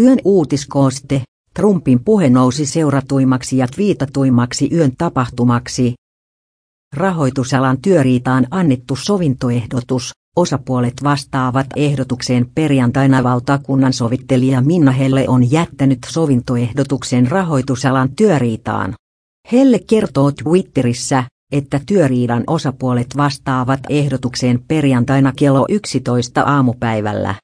Yön uutiskooste. Trumpin puhe nousi seuratuimmaksi ja twiitatuimmaksi yön tapahtumaksi. Rahoitusalan työriitaan annettu sovintoehdotus. Osapuolet vastaavat ehdotukseen perjantaina valtakunnan sovittelija Minna Helle on jättänyt sovintoehdotuksen rahoitusalan työriitaan. Helle kertoo Twitterissä, että työriidan osapuolet vastaavat ehdotukseen perjantaina kello 11 aamupäivällä.